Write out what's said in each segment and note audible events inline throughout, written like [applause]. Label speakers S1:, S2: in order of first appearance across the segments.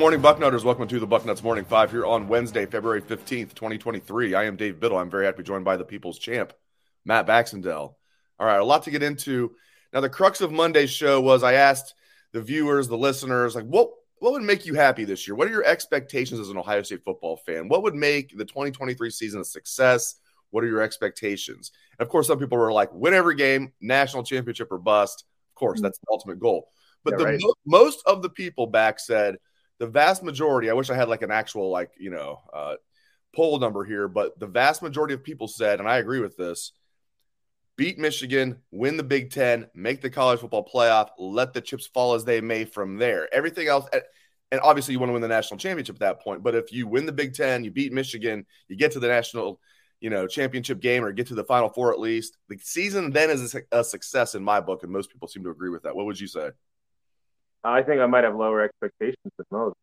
S1: Morning, Bucknutters. Welcome to the Bucknuts Morning Five here on Wednesday, February 15th, 2023. I am Dave Biddle. I'm very happy to be joined by the people's champ, Matt Baxendale. All right, a lot to get into. Now, the crux of Monday's show was I asked the viewers, the listeners, like, what, what would make you happy this year? What are your expectations as an Ohio State football fan? What would make the 2023 season a success? What are your expectations? And of course, some people were like, win every game, national championship or bust. Of course, hmm. that's the ultimate goal. But
S2: Yeah,
S1: the
S2: right.
S1: mo- most of the people back said the vast majority. I wish I had like an actual like you know uh, poll number here, but the vast majority of people said, and I agree with this: beat Michigan, win the Big Ten, make the college football playoff, let the chips fall as they may from there. Everything else. And obviously, you want to win the national championship at that point. But if you win the Big Ten, you beat Michigan, you get to the national, you know, championship game or get to the Final Four at least. The season then is a, a success in my book, and most people seem to agree with that. What would you say?
S2: I think I might have lower expectations than most.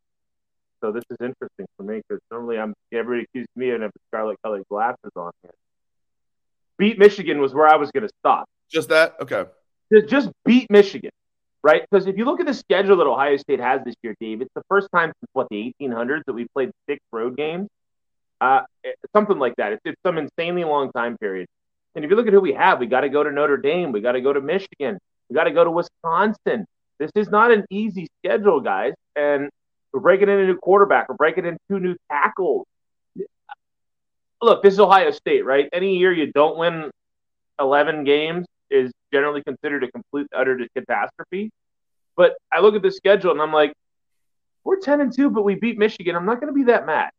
S2: So this is interesting for me because normally I'm everybody accuses me of having scarlet colored glasses on here. Beat Michigan was where I was going to stop.
S1: Just that? Okay.
S2: Just, just beat Michigan, right? Because if you look at the schedule that Ohio State has this year, Dave, it's the first time since what the 1800s that we played six road games, uh, something like that. It's, it's some insanely long time period. And if you look at who we have, we got to go to Notre Dame, we got to go to Michigan, we got to go to Wisconsin. This is not an easy schedule, guys. And we're breaking in a new quarterback. We're breaking in two new tackles. Look, this is Ohio State, right? Any year you don't win 11 games is generally considered a complete, utter catastrophe. But I look at the schedule and I'm like, we're 10 and 2, but we beat Michigan. I'm not going to be that mad,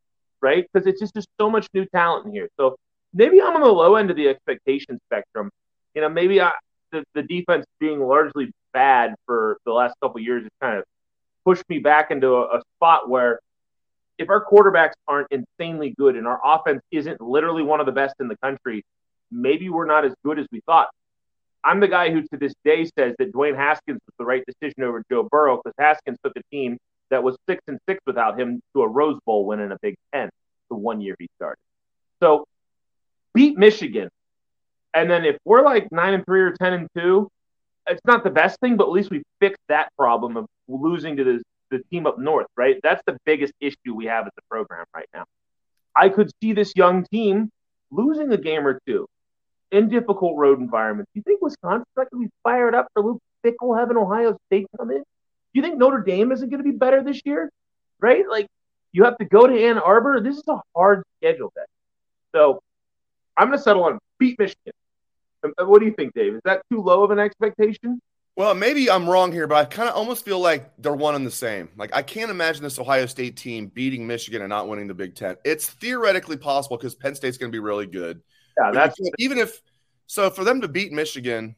S2: right? Because it's just there's so much new talent in here. So maybe I'm on the low end of the expectation spectrum. You know, maybe I, the, the defense being largely bad for the last couple years has kind of pushed me back into a, a spot where if our quarterbacks aren't insanely good and our offense isn't literally one of the best in the country, maybe we're not as good as we thought. I'm the guy who to this day says that Dwayne Haskins was the right decision over Joe Burrow because Haskins took a team that was six and six without him to a Rose Bowl win in a Big Ten the one year he started. So beat Michigan. And then if we're like nine and three or ten and two, it's not the best thing, but at least we fixed that problem of losing to the, the team up north, right? That's the biggest issue we have at the program right now. I could see this young team losing a game or two in difficult road environments. Do you think Wisconsin's not going to be fired up for Luke Fickell having Ohio State come in? Do you think Notre Dame isn't going to be better this year? Right? Like you have to go to Ann Arbor. This is a hard schedule, then. So I'm going to settle on beat Michigan. Um, uh, What do you think, Dave? Is that too low of an expectation?
S1: Well, maybe I'm wrong here, but I kind of almost feel like they're one and the same. Like I can't imagine this Ohio State team beating Michigan and not winning the Big Ten. It's theoretically possible because Penn State's going to be really good.
S2: Yeah, that's
S1: even if so for them to beat Michigan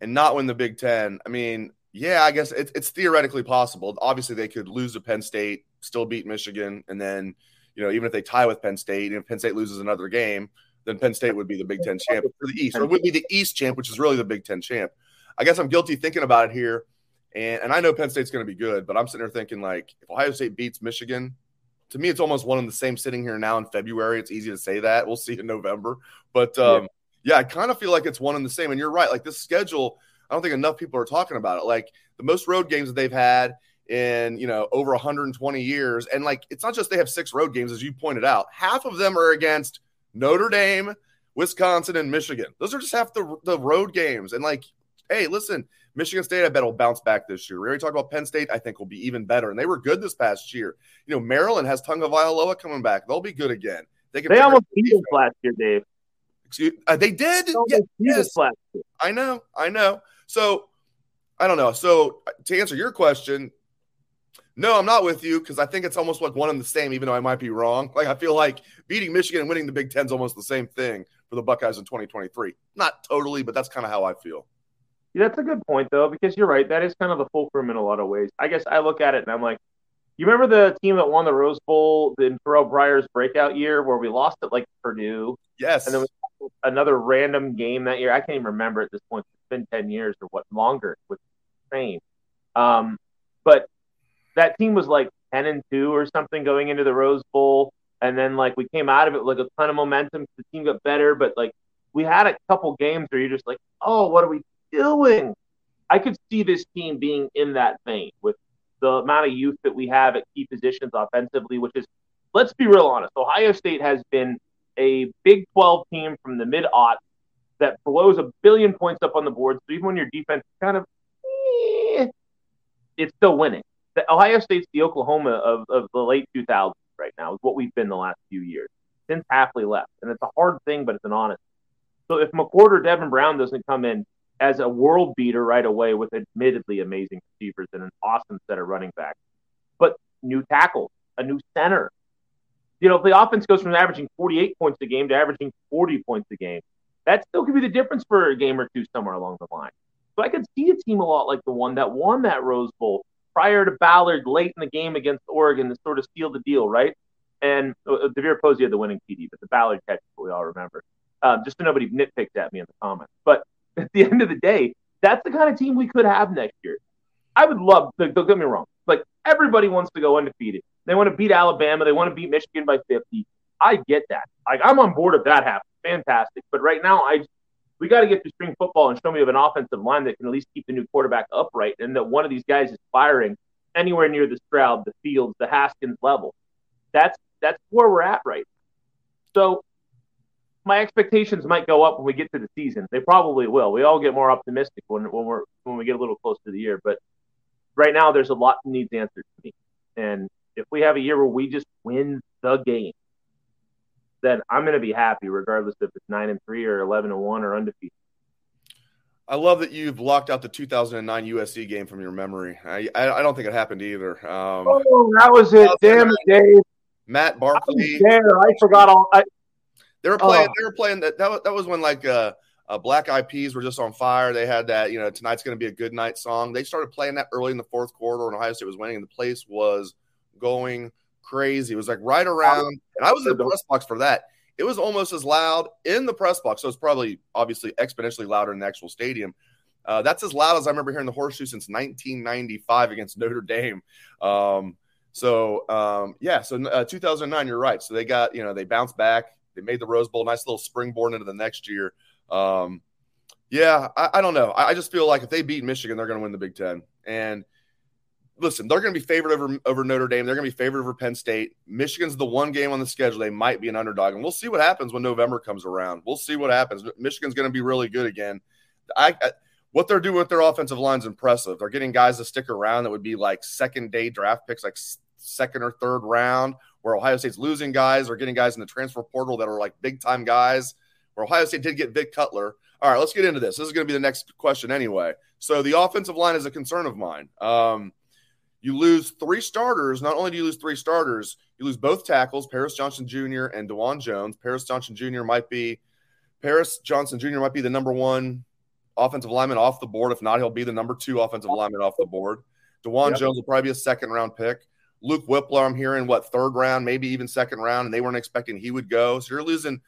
S1: and not win the Big Ten. I mean, yeah, I guess it's, it's theoretically possible. Obviously, they could lose to Penn State, still beat Michigan, and then you know even if they tie with Penn State, and if Penn State loses another game, then Penn State would be the Big Ten champ for the East, or would be the East champ, which is really the Big Ten champ. I guess I'm guilty thinking about it here, and and I know Penn State's going to be good, but I'm sitting there thinking like if Ohio State beats Michigan. To me, it's almost one and the same sitting here now in February. It's easy to say that. We'll see in November. But um, yeah, I kind of feel like it's one and the same. And you're right. Like this schedule, I don't think enough people are talking about it. Like the most road games that they've had in you know over 120 years. And like it's not just they have six road games, as you pointed out. Half of them are against Notre Dame, Wisconsin, and Michigan. Those are just half the the road games. And like, hey, listen, Michigan State, I bet will bounce back this year. We already talked about Penn State. I think will be even better, and they were good this past year. You know, Maryland has Tonga Tagovailoa coming back; they'll be good again.
S2: They can. They almost beat us last year, Dave.
S1: Excuse, uh, they did.
S2: Yeah, yes.
S1: I know. I know. So I don't know. So to answer your question, no, I'm not with you because I think it's almost like one and the same, even though I might be wrong. Like I feel like beating Michigan and winning the Big Ten is almost the same thing for the Buckeyes in 2023. Not totally, but that's kind of how I feel.
S2: Yeah, that's a good point though, because you're right. That is kind of the fulcrum in a lot of ways. I guess I look at it and I'm like, you remember the team that won the Rose Bowl in Terrelle Pryor's breakout year where we lost it like Purdue?
S1: Yes.
S2: And then another random game that year. I can't even remember at this point. It's been 10 years or what longer, which is insane. Um, but that team was like 10 and 2 or something going into the Rose Bowl. And then like we came out of it with like a ton of momentum. The team got better, but like we had a couple games where you're just like, oh, what are we doing? I could see this team being in that vein with the amount of youth that we have at key positions offensively, which is, let's be real honest, Ohio State has been a Big 12 team from the mid aughts that blows a billion points up on the board. So even when your defense is kind of, eh, it's still winning. The Ohio State's the Oklahoma of, of the late 2000s right now, is what we've been the last few years since Hafley left. And it's a hard thing, but it's an honest. So if McCord or Devin Brown doesn't come in as a world beater right away with admittedly amazing receivers and an awesome set of running backs, but new tackles, a new center. You know, if the offense goes from averaging 48 points a game to averaging 40 points a game, that still could be the difference for a game or two somewhere along the line. So I could see a team a lot like the one that won that Rose Bowl Pryor to Ballard late in the game against Oregon to sort of seal the deal, right? And uh, DeVier Posey had the winning TD, but the Ballard catch, we all remember. Um, just so nobody nitpicked at me in the comments. But [laughs] at the end of the day, that's the kind of team we could have next year. I would love, don't get me wrong, like everybody wants to go undefeated. They want to beat Alabama. They want to beat Michigan by 50. I get that. Like I'm on board if that happens. Fantastic. But right now, I we got to get to spring football and show me of an offensive line that can at least keep the new quarterback upright and that one of these guys is firing anywhere near the Stroud, the Fields, the Haskins level. That's that's where we're at right now. So my expectations might go up when we get to the season. They probably will. We all get more optimistic when when we're when we get a little close to the year. But right now, there's a lot that needs answered to me. And if we have a year where we just win the game, then I'm going to be happy, regardless if it's nine and three or eleven and one or undefeated.
S1: I love that you've blocked out the 2009 USC game from your memory. I I, I don't think it happened either. Um,
S2: oh, that was it. Damn it, Dave.
S1: Matt Barkley.
S2: I there, I forgot all. I,
S1: they were playing. Oh. They were playing that. That was, that was when like uh, uh, Black Eyed Peas were just on fire. They had that. You know, tonight's going to be a good night song. They started playing that early in the fourth quarter, and Ohio State was winning, and the place was going crazy. It was like right around, and I was in the press box for that. It was almost as loud in the press box. So it's probably obviously exponentially louder in the actual stadium. Uh, that's as loud as I remember hearing the horseshoe since 1995 against Notre Dame. Um, so um, yeah, so uh, 2009, you're right. So they got you know they bounced back. They made the Rose Bowl, nice little springboard into the next year. Um, yeah, I, I, don't know. I, I, just feel like if they beat Michigan, they're going to win the Big Ten. And listen, they're going to be favored over over Notre Dame. They're going to be favored over Penn State. Michigan's the one game on the schedule they might be an underdog, and we'll see what happens when November comes around. We'll see what happens. Michigan's going to be really good again. I, I what they're doing with their offensive line is impressive. They're getting guys to stick around that would be like second day draft picks, like second or third round, where Ohio State's losing guys or getting guys in the transfer portal that are like big time guys. Where Ohio State did get Vic Cutler. All right, let's get into this. This is going to be the next question anyway. So the offensive line is a concern of mine. Um, you lose three starters. Not only do you lose three starters, you lose both tackles, Paris Johnson Jr. and Dawand Jones. Paris Johnson Jr. might be Paris Johnson Jr. might be the number one offensive lineman off the board. If not, he'll be the number two offensive lineman off the board. Dawand yep. Jones will probably be a second round pick. Luke Wypler, I'm hearing what third round, maybe even second round, and they weren't expecting he would go. So you're losing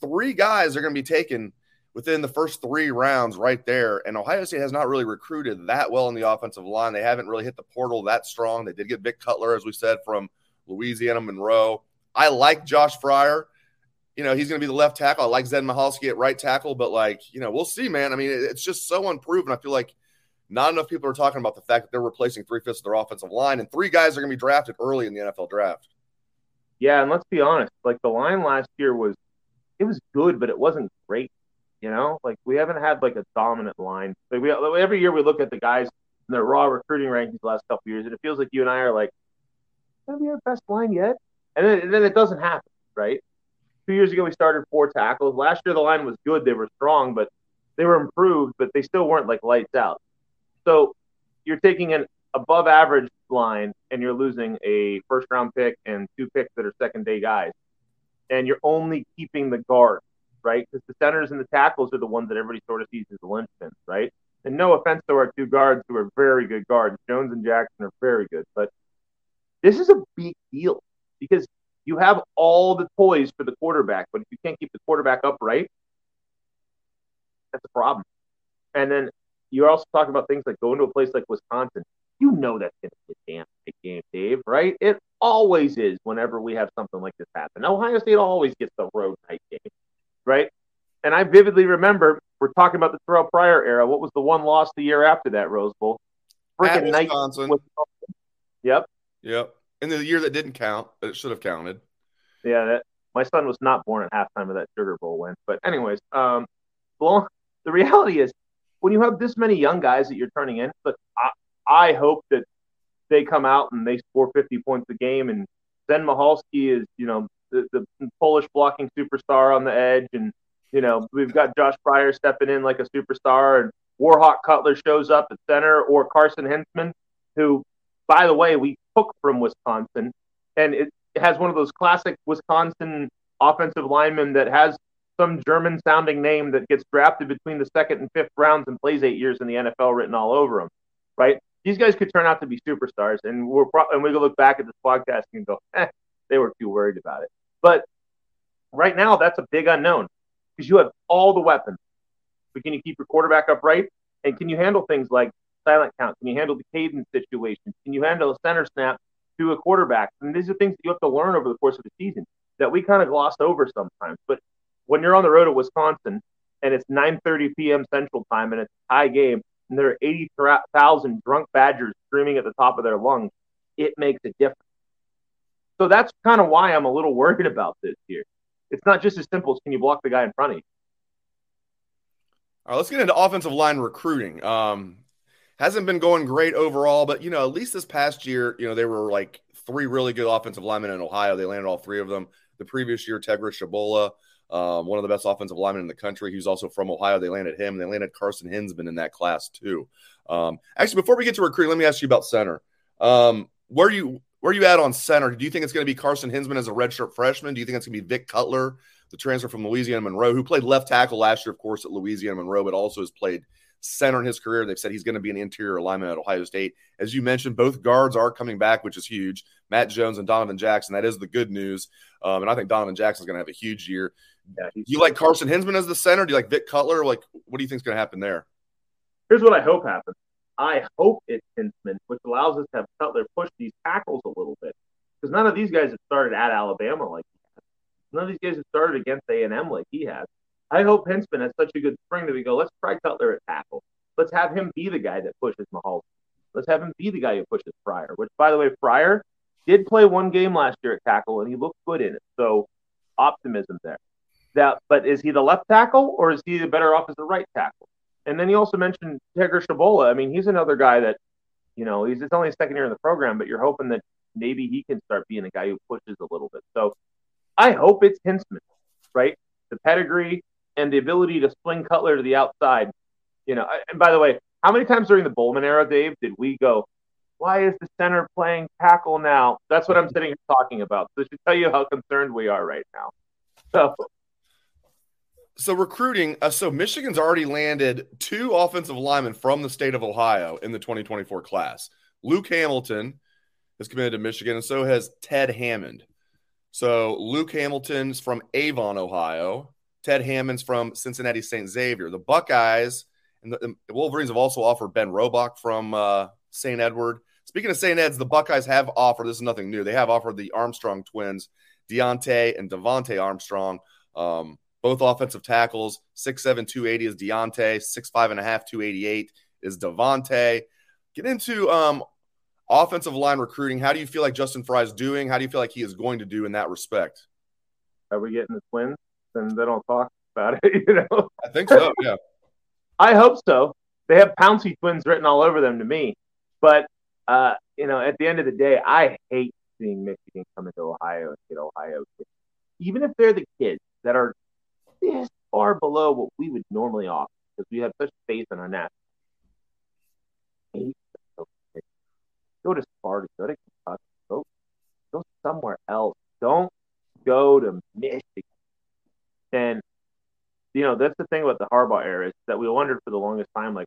S1: three guys are going to be taken within the first three rounds right there. And Ohio State has not really recruited that well in the offensive line. They haven't really hit the portal that strong. They did get Vic Cutler, as we said, from Louisiana Monroe. I like Josh Fryer. You know, he's going to be the left tackle. I like Zen Michalski at right tackle, but like, you know, we'll see, man. I mean, it's just so unproven. I feel like not enough people are talking about the fact that they're replacing three fifths of their offensive line, and three guys are going to be drafted early in the NFL draft.
S2: Yeah, and let's be honest, like the line last year was, it was good, but it wasn't great. You know, like we haven't had like a dominant line. Like we every year we look at the guys in their raw recruiting rankings the last couple years, and it feels like you and I are like, have we our best line yet? And then, and then it doesn't happen, right? Two years ago we started four tackles. Last year the line was good; they were strong, but they were improved, but they still weren't like lights out. So you're taking an above average line and you're losing a first round pick and two picks that are second day guys, and you're only keeping the guard right? Because the centers and the tackles are the ones that everybody sort of sees as the linchpins, right? And no offense to our two guards who are very good guards. Jones and Jackson are very good, but this is a big deal because you have all the toys for the quarterback, but if you can't keep the quarterback upright, that's a problem. And then you're also talking about things like going to a place like Wisconsin. You know that's going to be a damn big game, Dave, right? It always is whenever we have something like this happen. Ohio State always gets the road night game right? And I vividly remember we're talking about the Terrelle Pryor era. What was the one loss the year after that Rose Bowl?
S1: Freaking night. Wisconsin.
S2: Yep.
S1: Yep. In the year that didn't count, but it should have counted.
S2: Yeah, that, my son was not born at halftime of that Sugar Bowl win. But anyways, um, well, the reality is when you have this many young guys that you're turning in, but I, I hope that they come out and they score 50 points a game and Zen Michalski is, you know, the, the Polish blocking superstar on the edge, and you know we've got Josh Pryor stepping in like a superstar, and Warhawk Cutler shows up at center, or Carson Hinzman, who, by the way, we took from Wisconsin, and it has one of those classic Wisconsin offensive linemen that has some German sounding name that gets drafted between the second and fifth rounds and plays eight years in the NFL written all over him, right? These guys could turn out to be superstars, and we're pro- and we can look back at this podcast and go, [laughs] eh, they were too worried about it. But right now, that's a big unknown because you have all the weapons. But can you keep your quarterback upright? And can you handle things like silent count? Can you handle the cadence situation? Can you handle a center snap to a quarterback? And these are things that you have to learn over the course of the season that we kind of gloss over sometimes. But when you're on the road at Wisconsin and it's 9:30 p.m. Central Time and it's a high game and there are 80,000 drunk Badgers screaming at the top of their lungs, it makes a difference. So that's kind of why I'm a little worried about this here. It's not just as simple as can you block the guy in front of you.
S1: All right, let's get into offensive line recruiting. Um, hasn't been going great overall, but you know, at least this past year, you know, there were like three really good offensive linemen in Ohio. They landed all three of them. The previous year, Tegra Tshabola, um, one of the best offensive linemen in the country. He's also from Ohio. They landed him. They landed Carson Hinzman in that class too. Um, actually, before we get to recruiting, let me ask you about center. Um, where you where are you at on center? Do you think it's going to be Carson Hinzman as a redshirt freshman? Do you think it's going to be Vic Cutler, the transfer from Louisiana Monroe, who played left tackle last year, of course, at Louisiana Monroe, but also has played center in his career. They've said he's going to be an interior alignment at Ohio State. As you mentioned, both guards are coming back, which is huge. Matt Jones and Donovan Jackson. That is the good news. Um, and I think Donovan Jackson is going to have a huge year. Yeah, do you like Carson Hinsman as the center? Do you like Vic Cutler? Like, what do you think is going to happen there?
S2: Here's what I hope happens. I hope it's Hinzman, which allows us to have Cutler push these tackles a little bit because none of these guys have started at Alabama like he has. None of these guys have started against A and M like he has. I hope Hinzman has such a good spring that we go, let's try Cutler at tackle. Let's have him be the guy that pushes Mahal. Let's have him be the guy who pushes Fryer, Which, by the way, Fryer did play one game last year at tackle and he looked good in it. So optimism there. That, but is he the left tackle or is he the better off as the right tackle? And then he also mentioned Tegris Tshabola. I mean, he's another guy that, you know, he's it's only his second year in the program, but you're hoping that maybe he can start being a guy who pushes a little bit. So I hope it's Hinzman, right? The pedigree and the ability to swing Cutler to the outside. You know, and by the way, how many times during the Bowman era, Dave, did we go, why is the center playing tackle now? That's what I'm sitting here talking about. So it should tell you how concerned we are right now. So
S1: so recruiting, uh, so Michigan's already landed two offensive linemen from the state of Ohio in the 2024 class. Luke Hamilton has committed to Michigan, and so has Ted Hammond. So Luke Hamilton's from Avon, Ohio. Ted Hammond's from Cincinnati St. Xavier. The Buckeyes and the, the, Wolverines have also offered Ben Robach from uh, St. Edward. Speaking of St. Ed's, the Buckeyes have offered, this is nothing new, they have offered the Armstrong twins, Deontae and Devontae Armstrong, um, both offensive tackles. 6'7, 280 is Deontae, 6'5 and a half, 288 is Devontae. Get into um, offensive line recruiting. How do you feel like Justin Frye is doing? How do you feel like he is going to do in that respect?
S2: Are we getting the twins? And they don't talk about it, [laughs] you know?
S1: I think so, yeah.
S2: I hope so. They have Pouncey twins written all over them to me. But, uh, you know, at the end of the day, I hate seeing Michigan come into Ohio and get Ohio kids. Even if they're the kids that are this far below what we would normally offer because we have such faith in our national. Go to Sparta, go to Kentucky, go, go somewhere else. Don't go to Michigan. And you know that's the thing about the Harbaugh era is that we wondered for the longest time, like,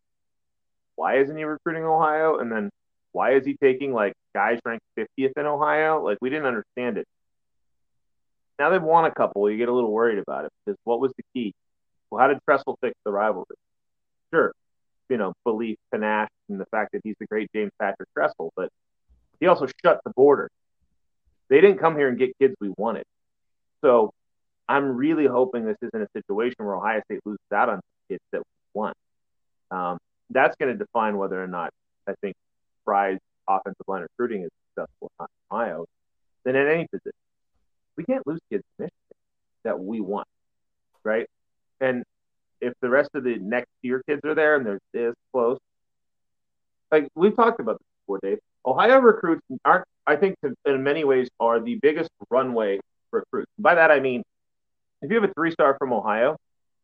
S2: why isn't he recruiting Ohio? And then why is he taking like guys ranked 50th in Ohio? Like we didn't understand. Now they've won a couple, you get a little worried about it because what was the key? Well, how did Tressel fix the rivalry? Sure, you know, belief, panache, and the fact that he's the great James Patrick Tressel, but he also shut the border. They didn't come here and get kids we wanted. So I'm really hoping this isn't a situation where Ohio State loses out on kids that we want. Um, that's going to define whether or not I think Frye's offensive line recruiting is successful in Ohio than in any position. Can't lose kids in Michigan that we want, right? And if the rest of the next year kids are there and they're this close, like we've talked about this before, Dave. Ohio recruits aren't, I think, in many ways, are the biggest runway recruits. By that I mean, if you have a three star from Ohio,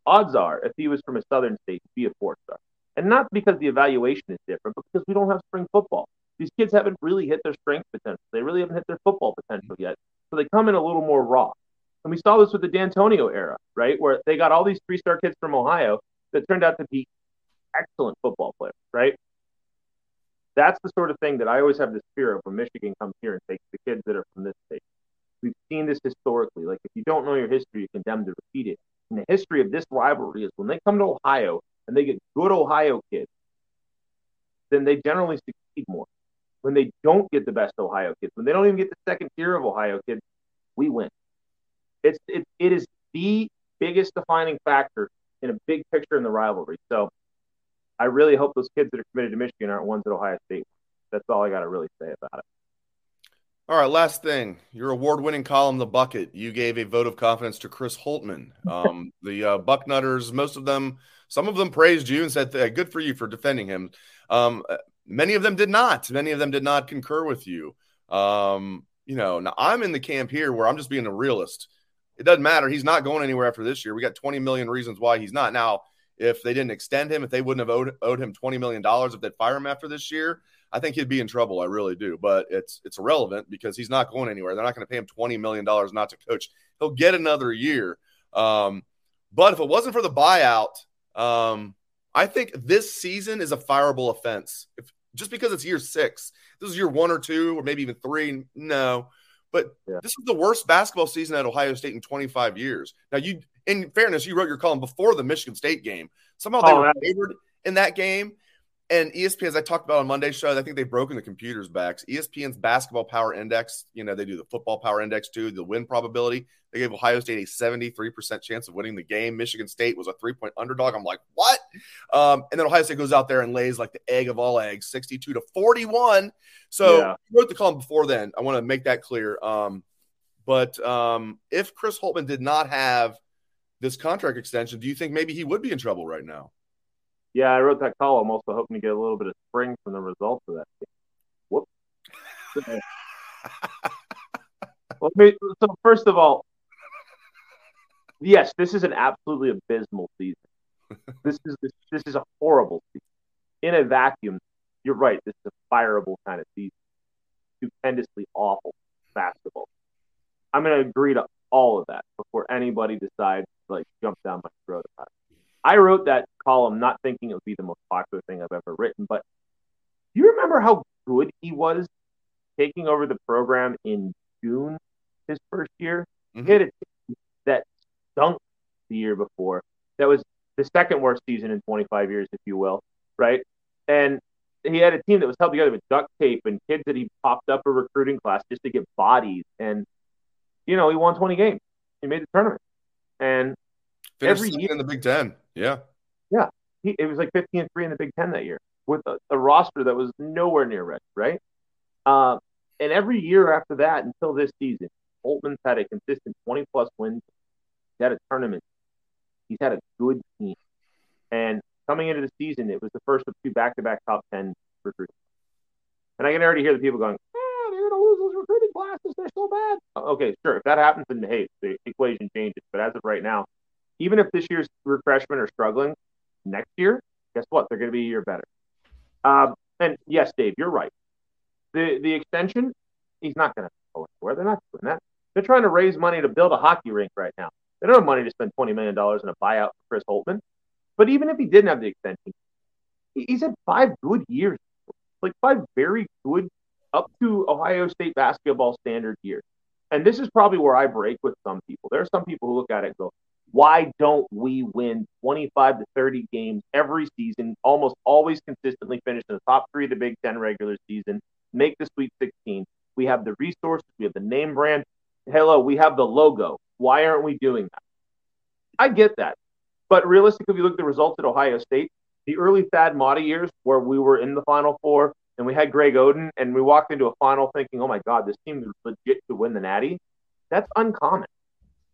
S2: odds are, if he was from a southern state, he'd be a four star. And not because the evaluation is different, but because we don't have spring football. These kids haven't really hit their strength potential. They really haven't hit their football potential yet. So they come in a little more raw. And we saw this with the Dantonio era, right? Where they got all these three star kids from Ohio that turned out to be excellent football players, right? That's the sort of thing that I always have this fear of when Michigan comes here and takes the kids that are from this state. We've seen this historically. Like, if you don't know your history, you're condemned to repeat it. And the history of this rivalry is when they come to Ohio and they get good Ohio kids, then they generally. When they don't get the best Ohio kids, when they don't even get the second tier of Ohio kids, we win. It's it, it is the biggest defining factor in a big picture in the rivalry. So I really hope those kids that are committed to Michigan aren't ones at Ohio State. That's all I got to really say about it.
S1: All right, last thing. Your award-winning column, The Bucket. You gave a vote of confidence to Chris Holtmann. Um, [laughs] the uh, Bucknutters, most of them, some of them praised you and said, "Good for you for defending him." Um, many of them did not. Many of them did not concur with you. Um, you know, now I'm in the camp here where I'm just being a realist. It doesn't matter. He's not going anywhere after this year. We got 20 million reasons why he's not. Now, if they didn't extend him, if they wouldn't have owed, owed him $20 million if they'd fire him after this year, I think he'd be in trouble. I really do. But it's it's irrelevant because he's not going anywhere. They're not going to pay him $20 million not to coach. He'll get another year. Um, but if it wasn't for the buyout, um, I think this season is a fireable offense. If just because it's year six, this is year one or two, or maybe even three. No, but yeah. this is the worst basketball season at Ohio State in 25 years. Now, you, in fairness, you wrote your column before the Michigan State game. Somehow they oh, were favored in that game, and ESPN, as I talked about on Monday's show, I think they've broken the computers backs. ESPN's basketball power index, you know, they do the football power index too, the win probability. They gave Ohio State a 73% chance of winning the game. Michigan State was a three point underdog. I'm like, what? Um, and then Ohio State goes out there and lays like the egg of all eggs, 62 to 41. So yeah. Wrote the column before then. I want to make that clear. Um, but um, if Chris Holtmann did not have this contract extension, do you think maybe he would be in trouble right now?
S2: Yeah, I wrote that column I'm also hoping to get a little bit of spring from the results of that game. Whoops. [laughs] well, so first of all, yes, this is an absolutely abysmal season. This is this, this is a horrible season. In a vacuum, you're right. This is a fireable kind of season. Stupendously awful basketball. I'm going to agree to all of that before anybody decides to like jump down my throat about it. I wrote that column not thinking it would be the most popular thing I've ever written, but do you remember how good he was taking over the program in June his first year? Mm-hmm. He had a team that stunk the year before. That was the second worst season in 25 years, if you will, right? And he had a team that was held together with duct tape and kids that he popped up a recruiting class just to get bodies. And, you know, he won 20 games. He made the tournament. And
S1: Finished every year in the Big Ten. Yeah.
S2: Yeah. He, it was like 15 and 3 in the Big Ten that year. with a, a roster that was nowhere near ready, right? Uh, and every year after that, until this season, Holtmann's had a consistent 20 plus wins. He's had a tournament. He's had a good team. And coming into the season, it was the first of two back to back top 10 recruits. And I can already hear the people going, eh, they're going to lose those recruiting classes. They're so bad. Okay, sure. If that happens, then hey, the equation changes. But as of right now, even if this year's freshmen are struggling, next year, guess what? They're going to be a year better. Um, and yes, Dave, you're right. The the extension, he's not going to go anywhere. They're not doing that. They're trying to raise money to build a hockey rink right now. They don't have money to spend twenty million dollars in a buyout for Chris Holtmann. But even if he didn't have the extension, he's had five good years, like five very good, up to Ohio State basketball standard years. And this is probably where I break with some people. There are some people who look at it and go, why don't we win 25 to 30 games every season, almost always consistently finish in the top three of the Big Ten regular season, make the Sweet 16? We have the resources, we have the name brand. Hello, we have the logo. Why aren't we doing that? I get that. But realistically, if you look at the results at Ohio State, the early Thad Matta years where we were in the Final Four and we had Greg Oden and we walked into a final thinking, oh my God, this team is legit to win the Natty, that's uncommon.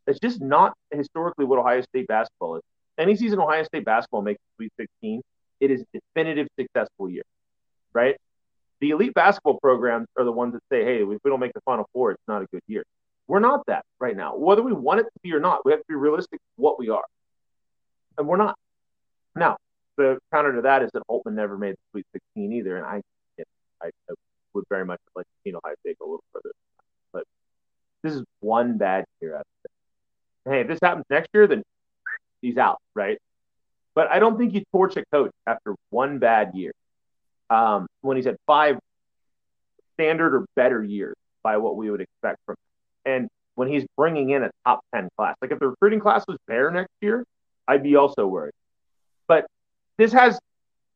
S2: That's just not historically what Ohio State basketball is. Any season Ohio State basketball makes Sweet 16, it is a definitive successful year, right? The elite basketball programs are the ones that say, hey, if we don't make the Final Four, it's not a good year. We're not that right now. Whether we want it to be or not, we have to be realistic what we are. And we're not. Now, the counter to that is that Holtmann never made the Sweet 16 either. And I, I, I would very much like to see Ohio State go a little further. But this is one bad year out hey, if this happens next year, then he's out, right? But I don't think you torch a coach after one bad year. Um, when he's had five standard or better years by what we would expect from him. And when he's bringing in a top 10 class, like if the recruiting class was bare next year, I'd be also worried. But this has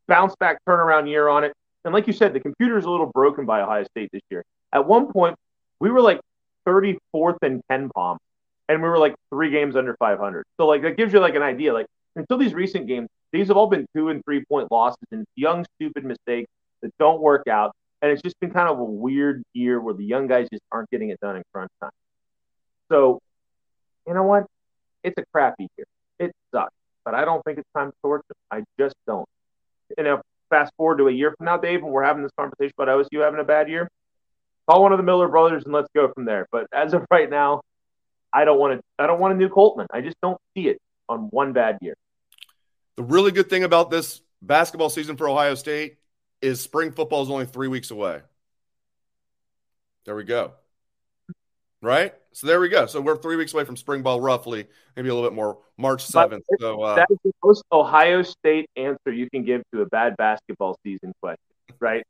S2: bounce back turnaround year on it. And like you said, the computer is a little broken by Ohio State this year. At one point, we were like 34th in KenPom and we were like three games under 500. So like that gives you like an idea. Like until these recent games, these have all been two and three point losses and young stupid mistakes that don't work out. And it's just been kind of a weird year where the young guys just aren't getting it done in crunch time. So, you know what? It's a crappy year. It sucks, but I don't think it's time to torch them. I just don't. You know, fast forward to a year from now, Dave, and we're having this conversation about OSU having a bad year. Call one of the Miller brothers and let's go from there. But as of right now, I don't want to. I don't want a new Holtmann. I just don't see it on one bad year.
S1: The really good thing about this basketball season for Ohio State is spring football is only three weeks away. There we go. Right? So there we go. So we're three weeks away from spring ball, roughly, maybe a little bit more, March 7th. So uh,
S2: that is the most Ohio State answer you can give to a bad basketball season question, right?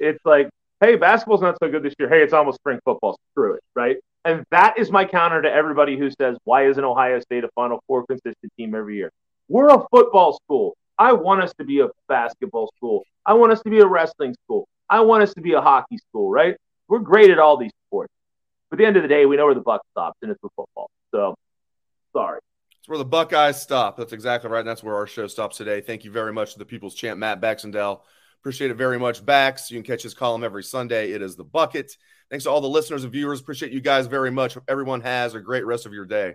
S2: It's like, hey, basketball's not so good this year. Hey, it's almost spring football. Screw it, that is my counter to everybody who says, why isn't Ohio State a Final Four consistent team every year? We're a football school. I want us to be a basketball school. I want us to be a wrestling school. I want us to be a hockey school, right? We're great at all these sports. But at the end of the day, we know where the buck stops, and it's with football. So, sorry.
S1: It's where the Buckeyes stop. That's exactly right. And that's where our show stops today. Thank you very much to the People's Champ, Matt Baxendale. Appreciate it very much, Bax. You can catch his column every Sunday. It is the bucket. Thanks to all the listeners and viewers. Appreciate you guys very much. Everyone has a great rest of your day.